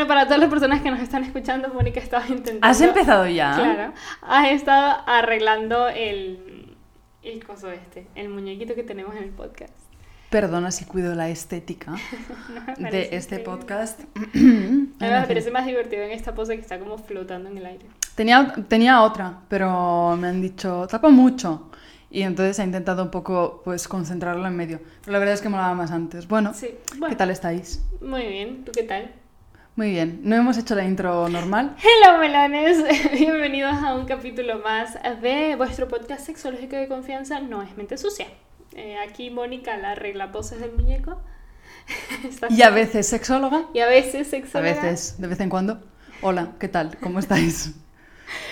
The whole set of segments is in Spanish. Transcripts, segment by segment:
Bueno, para todas las personas que nos están escuchando, Mónica estaba intentando... ¿Has empezado ya? Claro. Has estado arreglando el, el coso este, el muñequito que tenemos en el podcast. Perdona si cuido la estética No de este increíble. podcast. A mí me parece más divertido en esta pose que está como flotando en el aire. Tenía, tenía otra, pero me han dicho, tapa mucho. Y entonces he intentado un poco pues concentrarlo en medio. Pero la verdad es que molaba más antes. Bueno, Sí, ¿qué bueno. tal estáis? Muy bien, ¿tú qué tal? Muy bien. No hemos hecho la intro normal. Hello melones, bienvenidos a un capítulo más de vuestro podcast sexológico de confianza, no es mente sucia. Eh, aquí Mónica la arregla poses del muñeco. Y a veces sexóloga. Y a veces A sexóloga. veces, de vez en cuando. Hola, ¿qué tal? ¿Cómo estáis?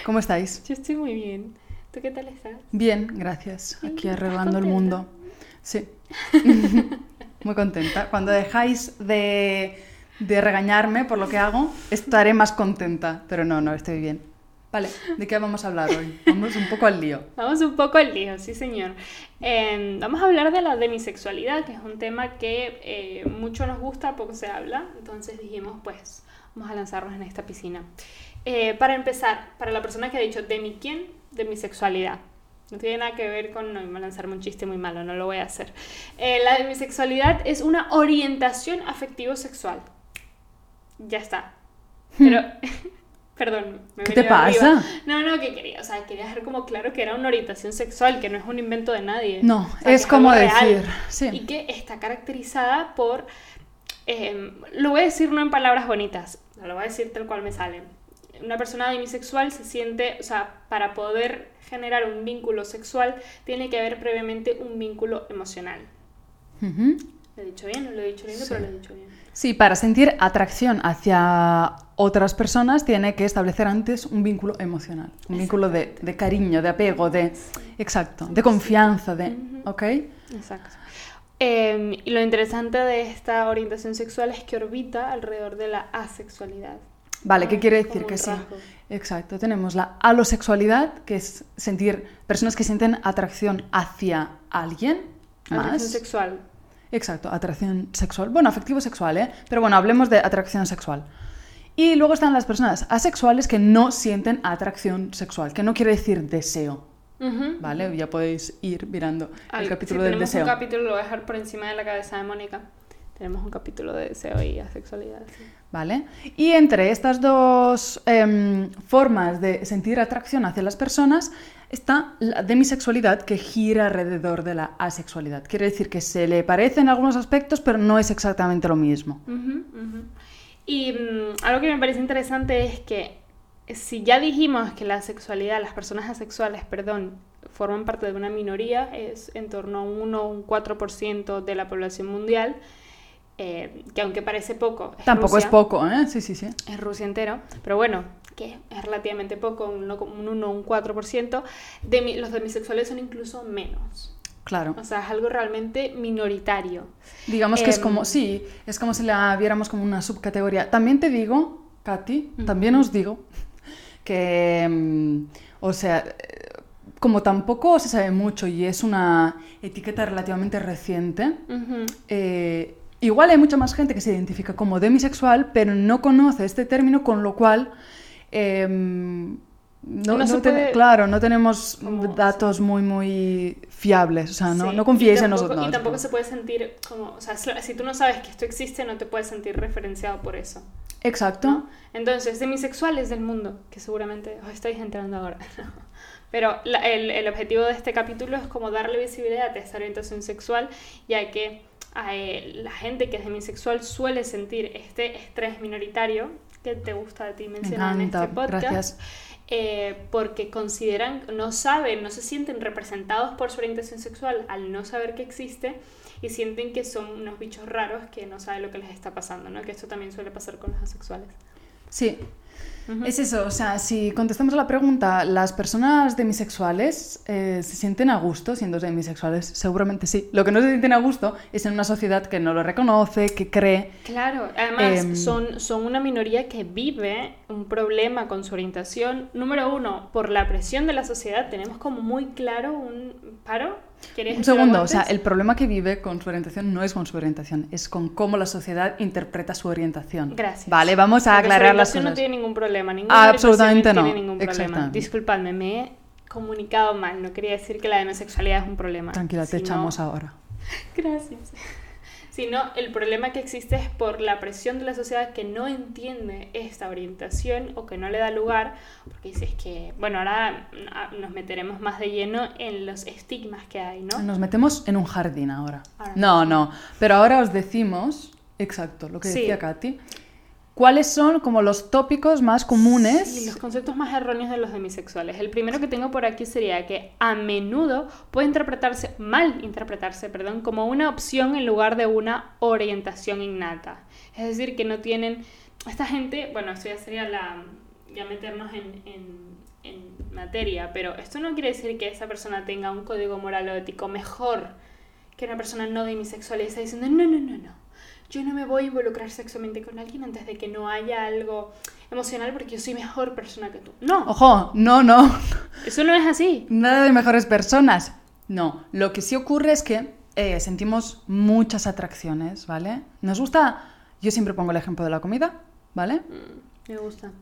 ¿Cómo estáis? Yo estoy muy bien. ¿Tú qué tal estás? Bien, gracias. Aquí ¿estás arreglando el mundo. Sí. Muy contenta. Cuando dejáis de, de regañarme por lo que hago, estaré más contenta. Pero no, no, estoy bien. Vale, ¿de qué vamos a hablar hoy? Vamos un poco al lío. Vamos un poco al lío, sí señor. Eh, vamos a hablar de la demisexualidad, que es un tema que eh, mucho nos gusta, poco se habla. Entonces dijimos, pues, vamos a lanzarnos en esta piscina. Eh, para empezar, para la persona que ha dicho, ¿de mi quién? Demisexualidad. No tiene nada que ver con, no, iba a lanzarme un chiste muy malo, no lo voy a hacer. Eh, la demisexualidad es una orientación afectivo-sexual. Ya está. Pero, perdón, me ¿Qué te arriba. pasa? No, no, que quería, o sea, quería dejar como claro que era una orientación sexual, que no es un invento de nadie. No, O sea, que es como decir. Sí. Y que está caracterizada por, eh, lo voy a decir no en palabras bonitas, lo voy a decir tal cual me sale. Una persona demisexual se siente, o sea, para poder generar un vínculo sexual, tiene que haber previamente un vínculo emocional. ¿Lo he dicho bien? No lo he dicho lindo, Sí. pero lo he dicho bien. Sí, para sentir atracción hacia otras personas tiene que establecer antes un vínculo emocional, un vínculo de, de cariño, de apego, de... Exacto, de confianza, de... ¿Ok? Exacto. Eh, y lo interesante de esta orientación sexual es que orbita alrededor de la asexualidad. Vale, ¿qué Ah, quiere decir? Que sí. Exacto, tenemos la alosexualidad, que es sentir personas que sienten atracción hacia alguien Atracción más. sexual. Exacto, atracción sexual. Bueno, afectivo sexual, ¿eh? Pero bueno, hablemos de atracción sexual. Y luego están las personas asexuales que no sienten atracción sexual, que no quiere decir deseo. ¿vale? Ya podéis ir mirando Al- el capítulo del tenemos deseo. un capítulo, lo voy a dejar por encima de la cabeza de Mónica. Tenemos un capítulo de deseo y asexualidad. sí. ¿Vale? Y entre estas dos em, formas de sentir atracción hacia las personas está la demisexualidad que gira alrededor de la asexualidad. Quiere decir que se le parece en algunos aspectos, pero no es exactamente lo mismo. Ujú. Y mm, algo que me parece interesante es que si ya dijimos que la sexualidad, las personas asexuales, perdón, forman parte de una minoría, es en torno a un 1 o un 4% de la población mundial, eh, que aunque parece poco, es Tampoco es poco, ¿eh? Sí, sí, sí. es Rusia entero, pero bueno, que es relativamente poco, un 1 un 1 o un 4%, de mi- los demisexuales son incluso menos. Claro. O sea, es algo realmente minoritario. Digamos que es Em, como, sí, es como si la viéramos como una subcategoría. También te digo, Katy, también os digo que, mm, o sea, eh, como tampoco se sabe mucho y es una etiqueta relativamente reciente, Ujú. eh, igual hay mucha más gente que se identifica como demisexual, pero no conoce este término, con lo cual... em, no, No no puede- claro, no tenemos como- datos muy, muy fiables. O sea, no, Sí, no confiéis y en tampoco- nosotros. Y tampoco se puede sentir como, o sea, si tú no sabes que esto existe, no te puedes sentir referenciado por eso. Exacto. Entonces, demisexuales del mundo, que seguramente os estáis enterando ahora. Pero la- el, el objetivo de este capítulo es como darle visibilidad a esta orientación sexual, ya que eh, la gente que es demisexual suele sentir este estrés minoritario que te gusta a ti Me mencionar en encanta, este podcast. eh, porque consideran, no saben, no se sienten representados por su orientación sexual al no saber que existe y sienten que son unos bichos raros que no saben lo que les está pasando, ¿no? Que esto también suele pasar con los asexuales. Sí, es eso. O sea, si contestamos a la pregunta, ¿las personas demisexuales eh, se sienten a gusto siendo demisexuales? Seguramente sí. Lo que no se sienten a gusto es en una sociedad que no lo reconoce, que cree. Claro, además Em, son, son una minoría que vive un problema con su orientación. Número uno, por la presión de la sociedad, tenemos como muy claro un paro ¿Quieres Un segundo, o sea, el problema que vive con su orientación no es con su orientación, es con cómo la sociedad interpreta su orientación. Gracias. Vale, vamos a Porque aclarar las cosas. no tiene ningún problema. Ninguna Ah, absolutamente no. tiene ningún problema. Disculpadme, me he comunicado mal. No quería decir que la demisexualidad es un problema. Tranquila, te echamos ahora. Gracias. Sino el problema que existe es por la presión de la sociedad que no entiende esta orientación o que no le da lugar, porque dices que, bueno, ahora ah, nos meteremos más de lleno en los estigmas que hay, ¿no? Nos metemos en un jardín ahora. Ahora No, no, pero ahora os decimos, exacto, lo que Sí. decía Katy, cuáles son como los tópicos más comunes. Y los conceptos más erróneos de los demisexuales. El primero que tengo por aquí sería que a menudo puede interpretarse, mal interpretarse, perdón, como una opción en lugar de una orientación innata. Es decir, que no tienen... Esta gente, bueno, esto ya sería la... ya meternos en, en- en materia, pero esto no quiere decir que esa persona tenga un código moral o ético mejor que una persona no demisexual y está diciendo, no, no, no, no. Yo no me voy a involucrar sexualmente con alguien antes de que no haya algo emocional porque yo soy mejor persona que tú. No, Ojo, no, no, eso no es así. nada de mejores personas. No, lo que sí ocurre es que eh, sentimos muchas atracciones, ¿vale? Nos gusta, yo siempre pongo el ejemplo de la comida, ¿vale? Mm, Me gusta.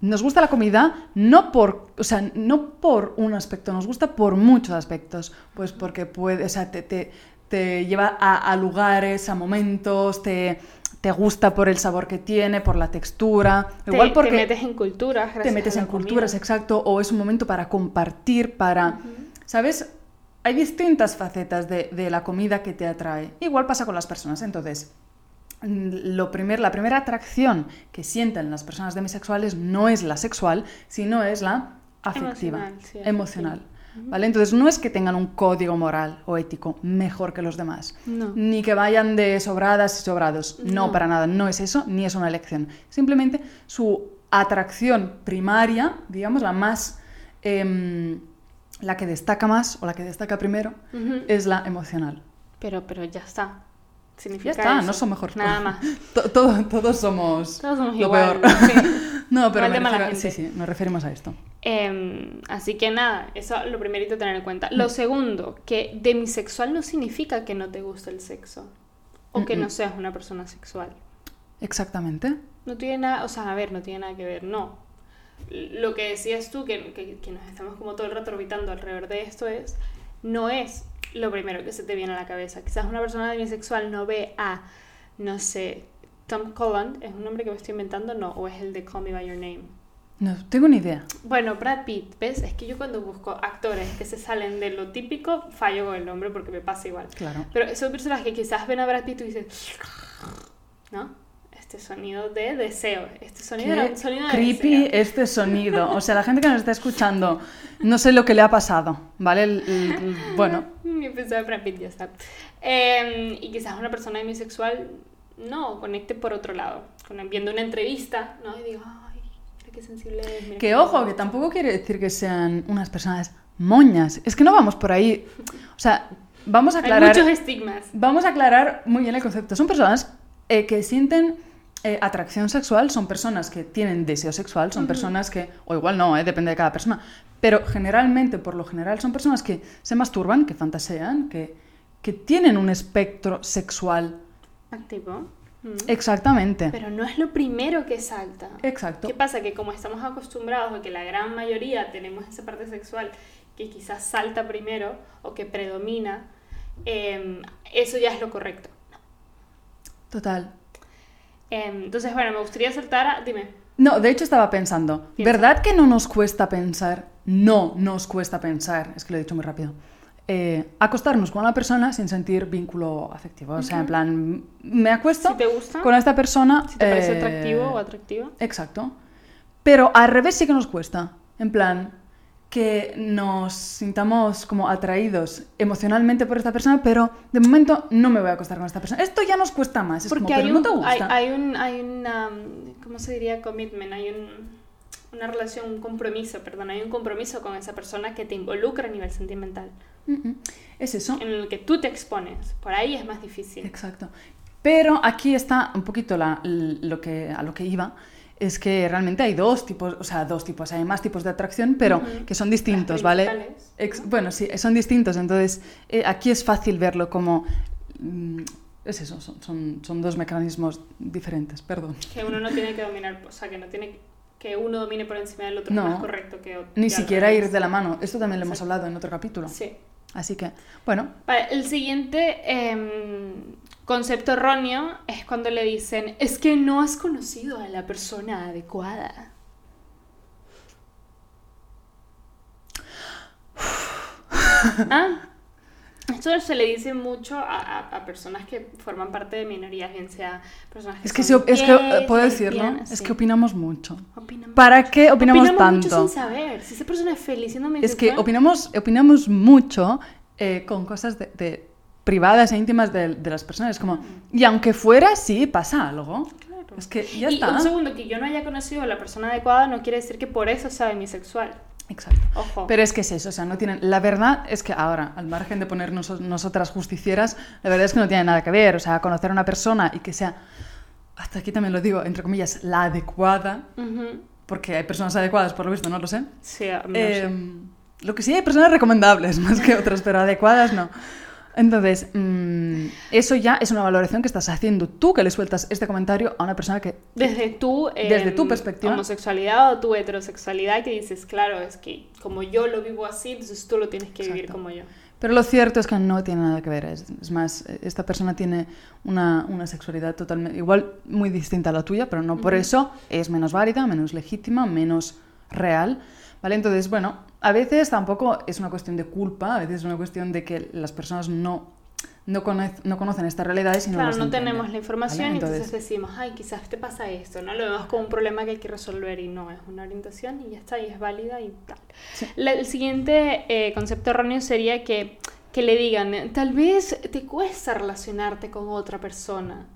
Nos gusta la comida no por, o sea, no por un aspecto, nos gusta por muchos aspectos. Pues porque puede, o sea, te, te- te lleva a, a lugares, a momentos, te, te gusta por el sabor que tiene, por la textura. Te- Igual porque te metes en culturas, te gracias metes a la en culturas, exacto, o es un momento para compartir, para... ¿Sabes? Hay distintas facetas de, de la comida que te atrae. Igual pasa con las personas. Entonces, lo primer, la primera atracción que sienten las personas demisexuales no es la sexual, sino es la afectiva, Emocional, sí, emocional. ¿Vale? Entonces no es que tengan un código moral o ético mejor que los demás, No. ni que vayan de sobradas y sobrados. No, No. para nada, no es eso, ni es una elección. Simplemente su atracción primaria, digamos, la más... em, la que destaca más o la que destaca primero es la emocional. Pero, pero ya está. Significa Ya está, eso. no son mejor. Nada más. To- todo- todos somos Todos somos lo igual. peor. sí. no, pero me refiero- sí, sí, nos referimos a esto. Em, así que nada, eso lo primerito a tener en cuenta. Mm. Lo segundo, que demisexual no significa que no te guste el sexo o que no seas una persona sexual. Exactamente. No tiene nada, o sea, a ver, no tiene nada que ver, no. Lo que decías tú, que, que, que nos estamos como todo el rato orbitando alrededor de esto, es, no es lo primero que se te viene a la cabeza. Quizás una persona demisexual no ve a, no sé, Tom Holland, ¿es un nombre que me estoy inventando? No, o es el de Call Me By Your Name. No tengo ni idea. Bueno, Brad Pitt, ¿ves? Es que yo cuando busco actores que se salen de lo típico, fallo con el nombre porque me pasa igual. Claro. Pero son personas que quizás ven a Brad Pitt y dicen, ¿no? Este sonido de deseo. Este sonido era Qué un sonido de creepy deseo. este sonido. O sea, la gente que nos está escuchando, no sé lo que le ha pasado, ¿vale? El- el- el- bueno, Yo pensaba en Brad Pitt, ya está. Eh, y quizás una persona demisexual no conecte por otro lado. Viendo una entrevista, ¿no? Y digo, qué sensible es. mira que ojo, bonito". que tampoco quiere decir que sean unas personas moñas. Es que no vamos por ahí. O sea, vamos a Hay aclarar. muchos estigmas. Vamos a aclarar muy bien el concepto. Son personas eh, que sienten eh, atracción sexual, son personas que tienen deseo sexual, son personas que, o igual no, eh, depende de cada persona, pero generalmente, por lo general, son personas que se masturban, que fantasean, que, que tienen un espectro sexual. Activo. Exactamente. Pero no es lo primero que salta. Exacto. ¿Qué pasa? Que como estamos acostumbrados a que la gran mayoría tenemos esa parte sexual que quizás salta primero o que predomina, eh, eso ya es lo correcto. Total. Eh, entonces, bueno, me gustaría saltar a... Dime. No, de hecho estaba pensando, Piensa. ¿verdad que no nos cuesta pensar? No nos cuesta pensar, es que lo he dicho muy rápido. Eh, acostarnos con una persona sin sentir vínculo afectivo. O sea, en plan, me acuesto Si te gusta, con esta persona. si te parece eh, atractivo o atractiva. Exacto. Pero al revés sí que nos cuesta. En plan, que nos sintamos como atraídos emocionalmente por esta persona, pero de momento no me voy a acostar con esta persona. Esto ya nos cuesta más. Es Porque como, hay, pero no un, te hay, gusta. hay un, hay una, ¿cómo se diría? Commitment, hay un, una relación, un compromiso, perdón, hay un compromiso con esa persona que te involucra a nivel sentimental, Es eso. en el que tú te expones. Por ahí es más difícil. Exacto. Pero aquí está un poquito la- lo que, a lo que iba. es que realmente hay dos tipos, o sea, dos tipos, hay más tipos de atracción, pero que son distintos, ¿vale? Ex- ¿no? bueno, sí, son distintos, entonces eh, aquí es fácil verlo como... mm, es eso, son, son, son dos mecanismos diferentes, perdón. Que uno no tiene que dominar, o sea, que no tiene que uno domine por encima del otro No. más correcto que otro. Ni siquiera ir de la mano, esto también lo hemos hablado en otro capítulo. Sí. Así que, bueno, Vale, el siguiente em, concepto erróneo es cuando le dicen, es que no has conocido a la persona adecuada. ¿Ah? Esto se le dice mucho a, a- a personas que forman parte de minorías, bien sea personas que es que, son si es que gays, eh, puedo decirlo, lesbianas, es sí. que opinamos mucho. Opinamos ¿Para qué opinamos, Opinamos mucho tanto? sin saber. Si esa persona es feliz siendo Es que opinamos, opinamos mucho eh, con cosas de, de- privadas e íntimas de, de las personas. Como, y aunque fuera, sí, pasa algo. Claro. Es que ya y está. un segundo, que yo no haya conocido a la persona adecuada no quiere decir que por eso sea bisexual. Exacto. Ojo. Pero es que es eso, o sea, no tienen... La verdad es que ahora, al margen de ponernos nosotras justicieras, la verdad es que no tiene nada que ver. O sea, conocer a una persona y que sea, hasta aquí también lo digo, entre comillas, la adecuada, Ujú. porque hay personas adecuadas, por lo visto, no lo sé. Sí, no Eh, sé. Lo que sí hay personas recomendables más que otras, pero adecuadas no. Entonces, mm, eso ya es una valoración que estás haciendo tú, que le sueltas este comentario a una persona que... Desde tu, desde em, tu perspectiva. homosexualidad o tu heterosexualidad que dices, claro, es que como yo lo vivo así, entonces tú lo tienes que vivir como yo. Pero lo cierto es que no tiene nada que ver. Es, es más, esta persona tiene una, una sexualidad totalmente, igual muy distinta a la tuya, pero no por eso es menos válida, menos legítima, menos real. ¿Vale? Entonces, bueno, a veces tampoco es una cuestión de culpa, a veces es una cuestión de que las personas no, no, conoce- no conocen estas realidades y no Claro, las no entienden, tenemos la información ¿vale? y entonces decimos, ay, quizás te pasa esto, ¿no? Lo vemos como un problema que hay que resolver y no, es una orientación y ya está, y es válida y tal. Sí. La- el siguiente eh, concepto erróneo sería que, que le digan, tal vez te cuesta relacionarte con otra persona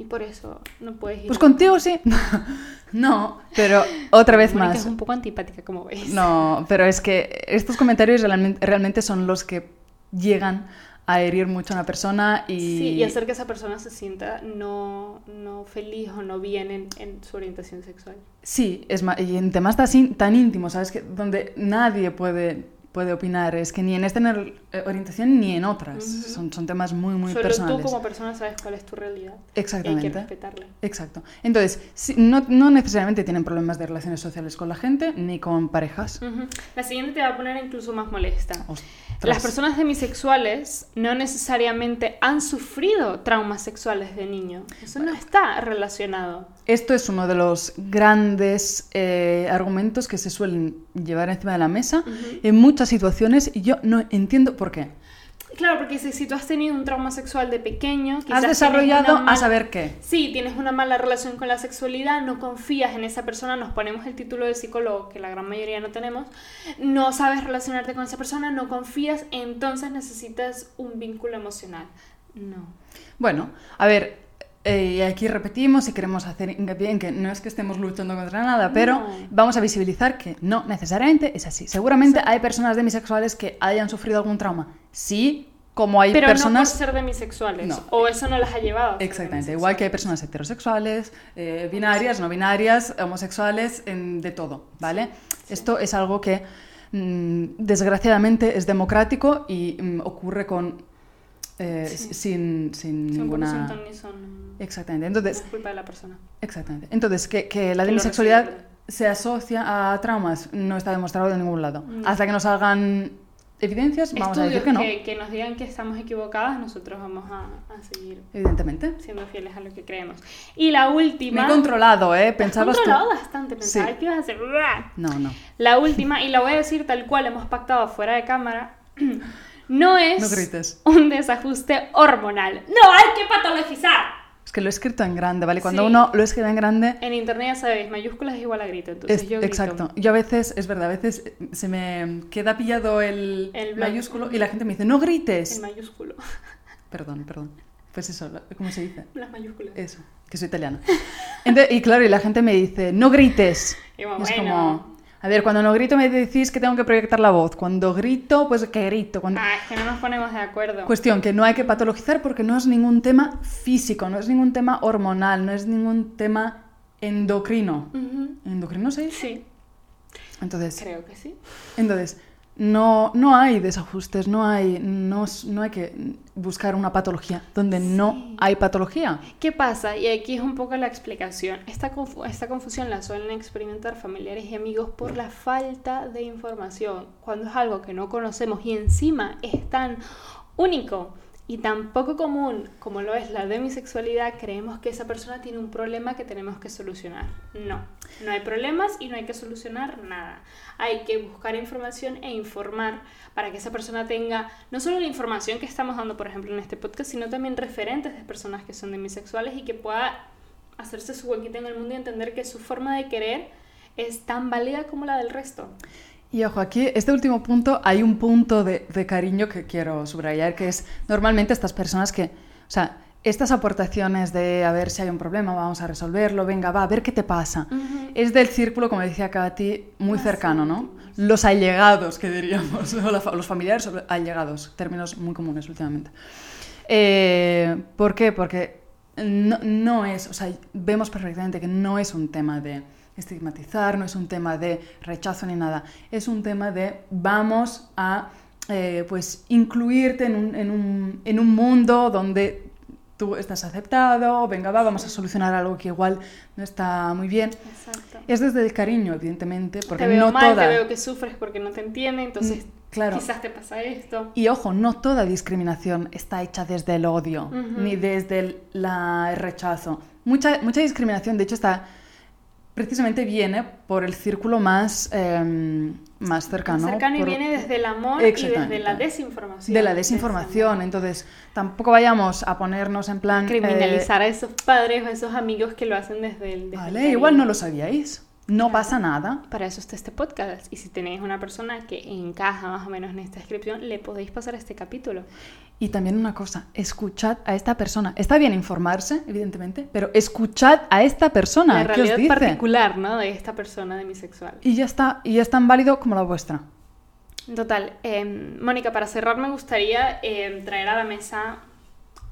y por eso no puedes ir. Pues contigo sí. no, pero otra vez Mónica más. es un poco antipática, como veis. No, pero es que estos comentarios realmente, son los que llegan a herir mucho a una persona y... Sí, y hacer que esa persona se sienta no, no feliz o no bien en, en su orientación sexual. Sí, es ma- y en temas tan, tan íntimos, ¿sabes? Que donde nadie puede, puede opinar, es que ni en esta eh, orientación ni en otras. Ujú. son, son temas muy, muy Solo personales. tú como persona sabes cuál es tu realidad. Y hay que Exactamente. respetarla. Exacto. Entonces, sí, no, no necesariamente tienen problemas de relaciones sociales con la gente ni con parejas. Ujú. La siguiente te va a poner incluso más molesta. Ostras. Las personas demisexuales no necesariamente han sufrido traumas sexuales de niño. Eso no está relacionado. Esto es uno de los grandes eh, argumentos que se suelen llevar encima de la mesa Ujú. en muchas situaciones y yo no entiendo por qué. Claro, porque si, si tú has tenido un trauma sexual de pequeño, quizás Has desarrollado a saber qué. Sí, tienes una mala relación con la sexualidad, no confías en esa persona, nos ponemos el título de psicólogo, que la gran mayoría no tenemos, no sabes relacionarte con esa persona, no confías, entonces necesitas un vínculo emocional. No. Bueno, a ver, eh, y aquí repetimos y queremos hacer hincapié en que no es que estemos luchando contra nada, pero No. vamos a visibilizar que no necesariamente es así. Seguramente hay personas demisexuales que hayan sufrido algún trauma. Sí, como hay Pero personas... no por ser demisexuales, No. o eso no las ha llevado. Exactamente, igual que hay personas heterosexuales, eh, binarias, no binarias, homosexuales, en- de todo, ¿vale? sí. Esto es algo que mm, desgraciadamente es democrático y mm, ocurre con eh, Sí. sin, sin Son ninguna... son ni son- Exactamente, no entonces, es culpa de la persona. exactamente. Entonces que, que la demisexualidad se asocia a traumas no está demostrado de ningún lado. No. Hasta que nos salgan evidencias, vamos a decir Estudios que no. que, que nos digan que estamos equivocadas, nosotros vamos a, a seguir Evidentemente. siendo fieles a lo que creemos. Y la Me última... he controlado, ¿eh? Pensabas tú... controlado bastante, pensaba Sí. que ibas a hacer... No, no. La última, y la voy a decir tal cual hemos pactado fuera de cámara, no es No grites. un desajuste hormonal. No hay que patologizar. Es que lo he escrito en grande, ¿vale? Cuando Sí. uno lo escribe en grande, En internet ya sabéis, mayúsculas es igual a grito, entonces es, yo grito. exacto. Yo a veces, es verdad, a veces se me queda pillado el, El mayúsculo y la gente me dice, no grites. En mayúsculo. Perdón, perdón. Pues eso, ¿cómo se dice? Las mayúsculas. Eso, que soy italiana. Entonces, y claro, y la gente me dice, no grites. Y como, Y es bueno. como, a ver, cuando no grito me decís que tengo que proyectar la voz. Cuando grito, pues que grito. Cuando... Ah, es que no nos ponemos de acuerdo. Cuestión que no hay que patologizar porque no es ningún tema físico, no es ningún tema hormonal, no es ningún tema endocrino. Ujú. ¿Endocrino se dice? Sí, Entonces, creo que sí. entonces no, no hay desajustes, no hay, no, no hay que buscar una patología donde no hay patología. ¿Qué pasa? Y aquí es un poco la explicación. Esta, confu- esta confusión la suelen experimentar familiares y amigos por la falta de información. Cuando es algo que no conocemos y encima es tan único y tan poco común como lo es la demisexualidad, creemos que esa persona tiene un problema que tenemos que solucionar. No, no hay problemas y no hay que solucionar nada. Hay que buscar información e informar para que esa persona tenga no solo la información que estamos dando, por ejemplo, en este podcast, sino también referentes de personas que son demisexuales y que pueda hacerse su huequito en el mundo y entender que su forma de querer es tan válida como la del resto. Y ojo, aquí, este último punto, hay un punto de, de cariño que quiero subrayar, que es normalmente estas personas que, o sea, estas aportaciones de a ver si hay un problema, vamos a resolverlo, venga, va, a ver qué te pasa. Es del círculo, como decía Katy, muy Más cercano, ¿no? Los allegados, que diríamos, o la fa- los familiares allegados, términos muy comunes últimamente. Eh, ¿Por qué? Porque no, no es, o sea, vemos perfectamente que no es un tema de estigmatizar, no es un tema de rechazo ni nada, es un tema de vamos a eh, pues incluirte en un, en, un, en un mundo donde tú estás aceptado, venga, va, vamos a solucionar algo que igual no está muy bien. Exacto. Es desde el cariño, evidentemente, porque te veo no mal, toda... te veo que sufres porque no te entiende, entonces Mm, claro. quizás te pasa esto. Y ojo, no toda discriminación está hecha desde el odio, ni desde el, la- el rechazo. Mucha, mucha discriminación, de hecho, está precisamente viene por el círculo más, em, más cercano. cercano y viene desde el amor y desde la desinformación. de la desinformación. Entonces, tampoco vayamos a ponernos en plan... eh, Criminalizar a esos padres o a esos amigos que lo hacen desde el... desde vale, igual no lo sabíais. No Claro. pasa nada. Para eso está este podcast. Y si tenéis una persona que encaja más o menos en esta descripción, le podéis pasar este capítulo. Y también una cosa, escuchad a esta persona. Está bien informarse, evidentemente, pero escuchad a esta persona. la ¿Qué os realidad dice? particular, ¿no? De esta persona demisexual. Y ya está, y es tan válido como la vuestra. Total. eh, Mónica, para cerrar me gustaría eh, traer a la mesa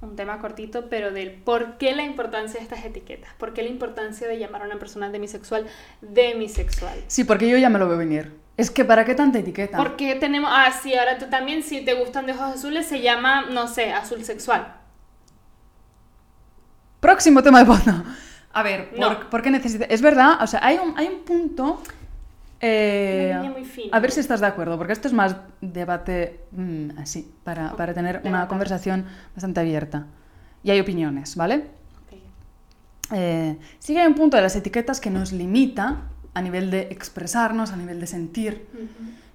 un tema cortito, pero del por qué la importancia de estas etiquetas. ¿Por qué la importancia de llamar a una persona demisexual demisexual? Sí, porque yo ya me lo veo venir. Es que ¿para qué tanta etiqueta? ¿Por qué tenemos... Ah, sí, ahora tú también, si te gustan de ojos azules, se llama, no sé, azul sexual. Próximo tema de podcast. A ver, ¿por, No. por qué necesita? Es verdad, o sea, hay un, hay un punto... eh, Una línea muy fina. a ver si estás de acuerdo, porque esto es más debate mm, así, para, para tener una conversación bastante abierta. Y hay opiniones, ¿vale? Eh, sí que hay un punto de las etiquetas que nos limita a nivel de expresarnos, a nivel de sentir.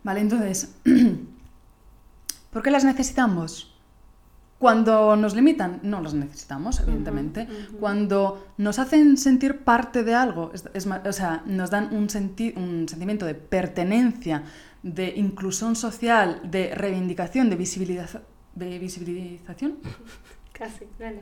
Vale, entonces, ¿por qué las necesitamos? Cuando nos limitan, no las necesitamos, evidentemente. ujú. Cuando nos hacen sentir parte de algo, es, es o sea, nos dan un, senti- un sentimiento de pertenencia, de inclusión social, de reivindicación, de, visibiliza- de visibilización, Casi, dale.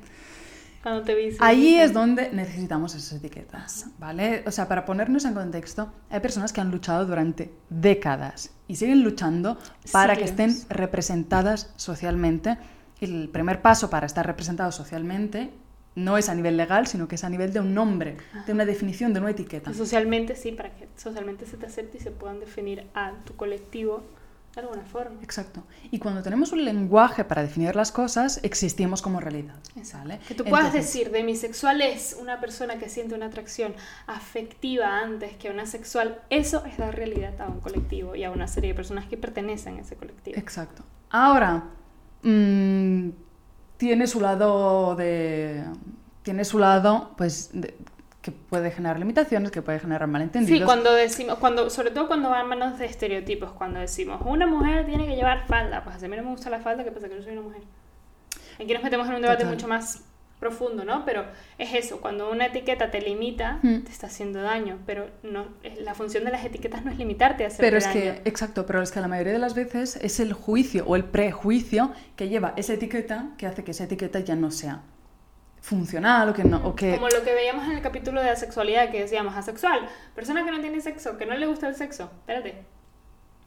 Cuando te vi... Ahí es donde necesitamos esas etiquetas, ¿vale? O sea, para ponernos en contexto, hay personas que han luchado durante décadas y siguen luchando para que estén representadas socialmente. El primer paso para estar representados socialmente no es a nivel legal, sino que es a nivel de un nombre, de una definición, de una etiqueta. Socialmente, sí, para que socialmente se te acepte y se puedan definir a tu colectivo de alguna forma. Exacto. Y cuando tenemos un lenguaje para definir las cosas, existimos como realidad. ¿vale? Que tú puedas Entonces, decir, demisexual es una persona que siente una atracción afectiva antes que una sexual, eso es dar realidad a un colectivo y a una serie de personas que pertenecen a ese colectivo. Exacto. Ahora, mm, tiene su lado de. Tiene su lado, pues, de- que puede generar limitaciones, que puede generar malentendidos. Sí, cuando decimos, cuando, sobre todo cuando va a manos de estereotipos, cuando decimos una mujer tiene que llevar falda, pues a mí no me gusta la falda, ¿qué pasa? Que yo soy una mujer. Aquí nos metemos en un debate Total. mucho más profundo, ¿no? Pero es eso, cuando una etiqueta te limita, Hmm. te está haciendo daño, pero no, la función de las etiquetas no es limitarte a hacer Pero es daño. que, exacto, pero es que la mayoría de las veces es el juicio o el prejuicio que lleva esa etiqueta que hace que esa etiqueta ya no sea funcional o que no. O que, Como lo que veíamos en el capítulo de asexualidad, que decíamos asexual, persona que no tiene sexo, que no le gusta el sexo, espérate,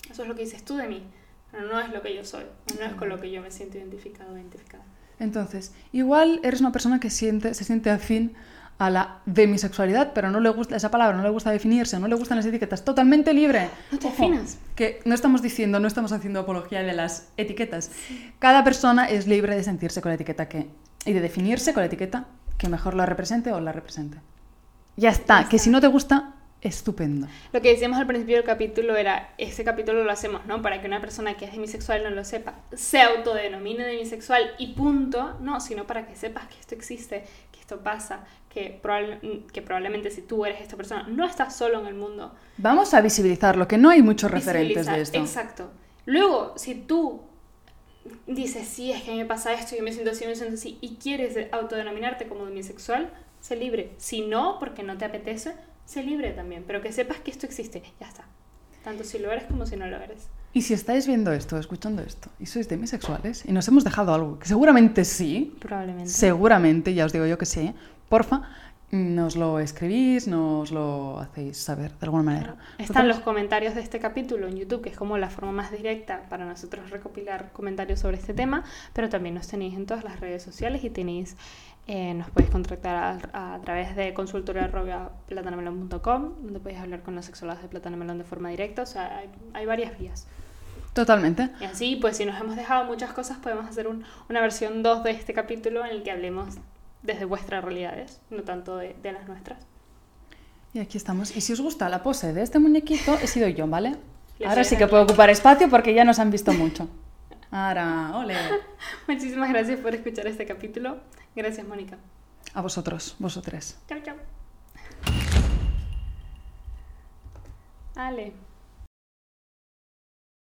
eso es lo que dices tú de mí, pero no es lo que yo soy, no es con lo que yo me siento identificado o identificada. Entonces, igual eres una persona que siente, se siente afín a la demisexualidad, pero no le gusta esa palabra, no le gusta definirse, no le gustan las etiquetas, totalmente libre. No te Ojo. Que no estamos diciendo, no estamos haciendo apología de las etiquetas. Cada persona es libre de sentirse con la etiqueta que y de definirse con la etiqueta que mejor la represente o la represente. Ya está, Ya que está. si no te gusta, estupendo. Lo que decíamos al principio del capítulo era, este capítulo lo hacemos, ¿no? Para que una persona que es demisexual no lo sepa, se autodenomine demisexual y punto, no, sino para que sepas que esto existe, que esto pasa, que, probable- que probablemente si tú eres esta persona, no estás solo en el mundo. Vamos a visibilizarlo, que no hay muchos referentes de esto. Exacto. Luego, si tú dices, sí, es que me pasa esto, yo me siento así, me siento así, y quieres de- autodenominarte como demisexual, sé libre. Si no, porque no te apetece, sé libre también. Pero que sepas que esto existe, ya está. Tanto si lo eres como si no lo eres. Y si estáis viendo esto, escuchando esto, y sois demisexuales, y nos hemos dejado algo, que seguramente sí, Probablemente. seguramente, ya os digo yo que sí, porfa, nos lo escribís, nos lo hacéis saber de alguna manera. Están los comentarios de este capítulo en YouTube, que es como la forma más directa para nosotros recopilar comentarios sobre este tema, pero también nos tenéis en todas las redes sociales y tenéis, eh, nos podéis contactar a, a través de consultorio.platanamelon.com, donde podéis hablar con los sexólogos de Platana Melón de forma directa, o sea, hay, hay varias vías. Totalmente. Y así, pues si nos hemos dejado muchas cosas, podemos hacer un- una versión 2 de este capítulo en el que hablemos desde vuestras realidades, no tanto de, de las nuestras. Y aquí estamos. Y si os gusta la pose de este muñequito, he sido yo, ¿vale? Les Ahora sí que puedo ocupar espacio porque ya nos han visto mucho. Ahora, ole. Muchísimas gracias por escuchar este capítulo. Gracias, Mónica. A vosotros, vosotros. Chao, chao. Ale.